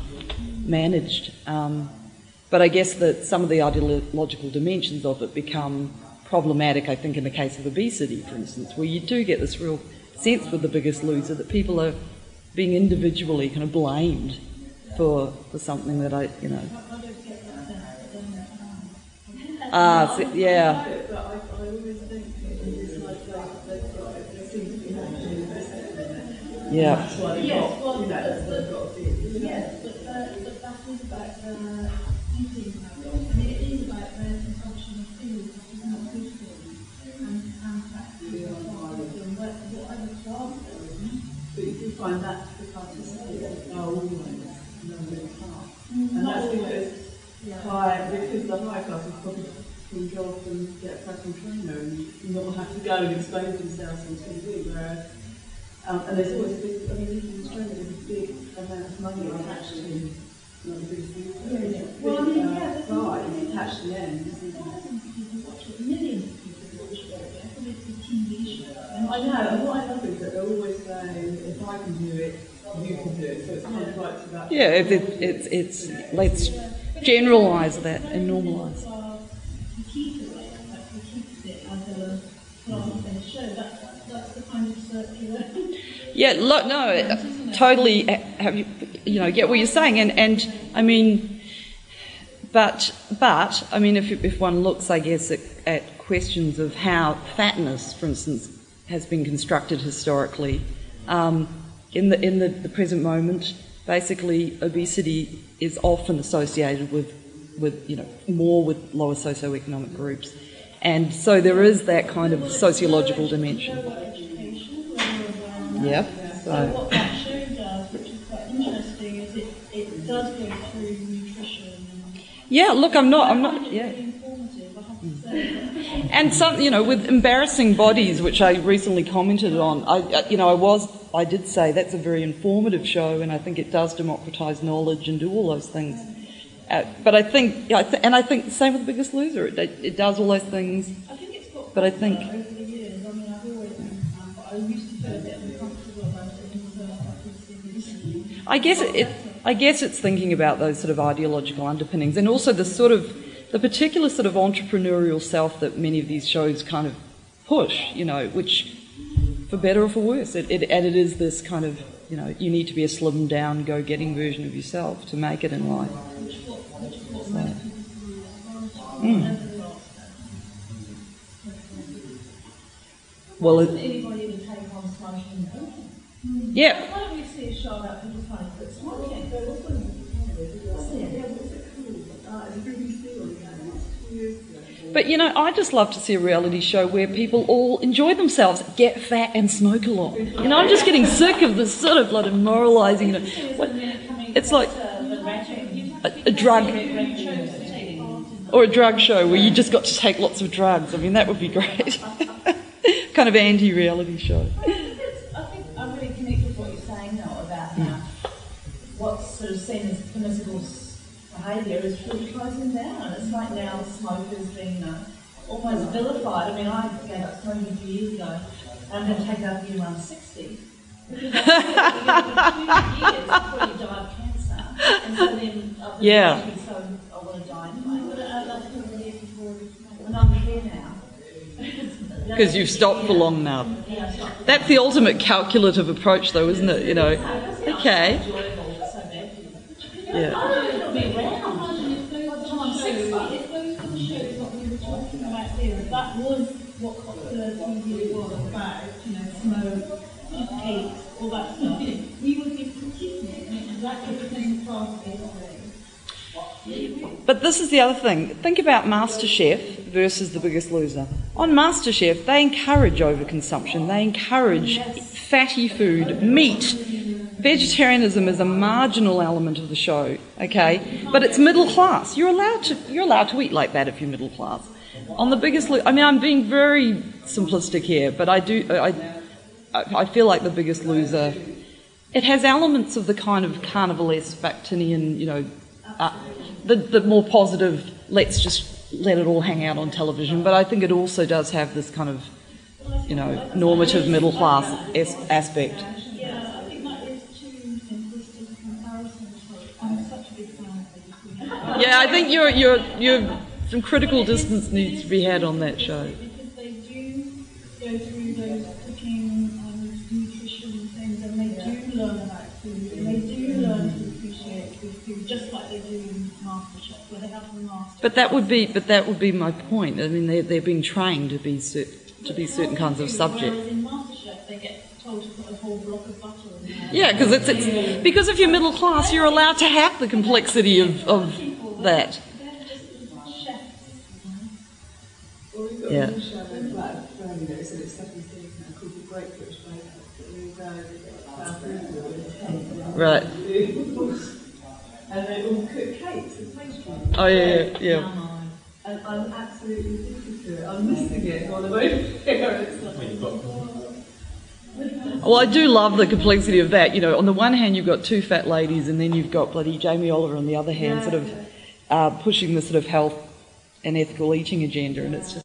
managed. Um, but I guess that some of the ideological dimensions of it become problematic, I think, in the case of obesity, for instance, where you do get this real sense with the biggest loser that people are being individually kind of blamed for, for something that I, you know. Ah, so- yeah. But I, I always think in this like they, they've got, they seem to be this in Yeah. Yes, but, uh, but that is about uh, eating it is about what. But you do find that the participants are always no class. Mm, And that's because Yeah. high, because the high class is probably can go off and get a personal trainer and not have to go and expose themselves on TV, whereas um, and there's always a big, I mean, even in Australia, there's a big amount of money attached to not the biggest thing. Well, I mean, yeah, uh, there's prize attached to the end. thousands of people watch it, millions of people watch it. I think it's a TV show. And I know, and what I love is that they're always saying, if I can do it, you can do it. So it's kind of like about Yeah, it, it, it's, it's, let's generalise that and circular. Yeah, look, no, totally. Have you, you know, get what you're saying, and and I mean, but but I mean, if if one looks, I guess, at, at questions of how fatness, for instance, has been constructed historically, um, in the in the, the present moment, basically, obesity is often associated with with you know more with lower socioeconomic groups, and so there is that kind of sociological dimension. Yeah. So So. what that show does, which is quite interesting, is it, it does go through nutrition Yeah, look, I'm not, I'm not, yeah. very informative, I have to say. And some, you know, with embarrassing bodies, which I recently commented on, I, I- you know, I was, I did say that's a very informative show, and I think it does democratise knowledge and do all those things. Uh, but I think, yeah, I th- and I think the same with The Biggest Loser. It, it does all those things. I think it's got But I think- over the years. I mean, I've always been, um, I used to feel a bit uncomfortable about it in the first couple of seasons. I guess it, it, I guess it's thinking about those sort of ideological underpinnings, and also the sort of the particular sort of entrepreneurial self that many of these shows kind of push. You know, which for better or for worse, it, it and it is this kind of you know you need to be a slimmed down, go getting version of yourself to make it in life. Mm. Well, it, Anybody even take on smoking? yeah. But you know, I just love to see a reality show where people all enjoy themselves, get fat, and smoke a lot. You know, I'm just getting sick of this sort of like moralising. You know, it's like a, a drug or a drug show where you just got to take lots of drugs. I mean, that would be great. kind of anti-reality show. I think I really connect with what you're saying now about uh, how what's sort of seen permissible behaviour is really closing down. It's like now smokers being uh, almost vilified. I mean, I gave up smoking few years ago, and I'm going to take up again when I'm 60. Because I think you've got two years before you die of cancer, and so then I've been Yeah. thinking, so I want to die anyway. Uh, that's probably years before, and I'm here now. Because you've stopped for long now. Yeah, I stopped. That's the ultimate calculative approach, though, isn't it? You know, okay, that was what popular TV was about, you know, smoke, hate, all that stuff, we would be critiquing it in exactly the same class But this is the other thing. Think about MasterChef versus The Biggest Loser. On MasterChef, they encourage overconsumption. They encourage fatty food, meat. Vegetarianism is a marginal element of the show, okay? But it's middle class. You're allowed to you're allowed to eat like that if you're middle class. On The Biggest I mean, I'm being very simplistic here, but I do I I feel like The Biggest Loser. It has elements of the kind of carnivalesque Bakhtinian, you know, uh, the, the more positive, let's just let it all hang out on television, but I think it also does have this kind of, you know, normative middle class aspect. Yeah, I think you're, you're, you're, some critical distance needs to be had on that show. Because they do go through those cooking and nutrition things, and they do learn about food, and they do mm-hmm. learn to appreciate good food, just like they do in MasterChef, where they have the master. But that would be, but that would be my point. I mean, they're, they're being trained to be cer- to be certain kinds of Whereas subject. in MasterChef, they get told to put a whole block of butter in there. Yeah, because it's, it's because if you're middle class, you're allowed to have the complexity of, of that. They're just chefs. Well, we've got Yeah. a new show in Black Brandy that is in its second season now called The Great British Bake Off. that we go South England and Right. And they all cook cakes and pastries. Oh yeah, yeah, yeah. And I'm absolutely addicted to it. I'm missing it on the way here. It's like, Well, I do love the complexity of that. You know, on the one hand, you've got two fat ladies, and then you've got bloody Jamie Oliver on the other hand, sort of uh, pushing the sort of health and ethical eating agenda, and it's just.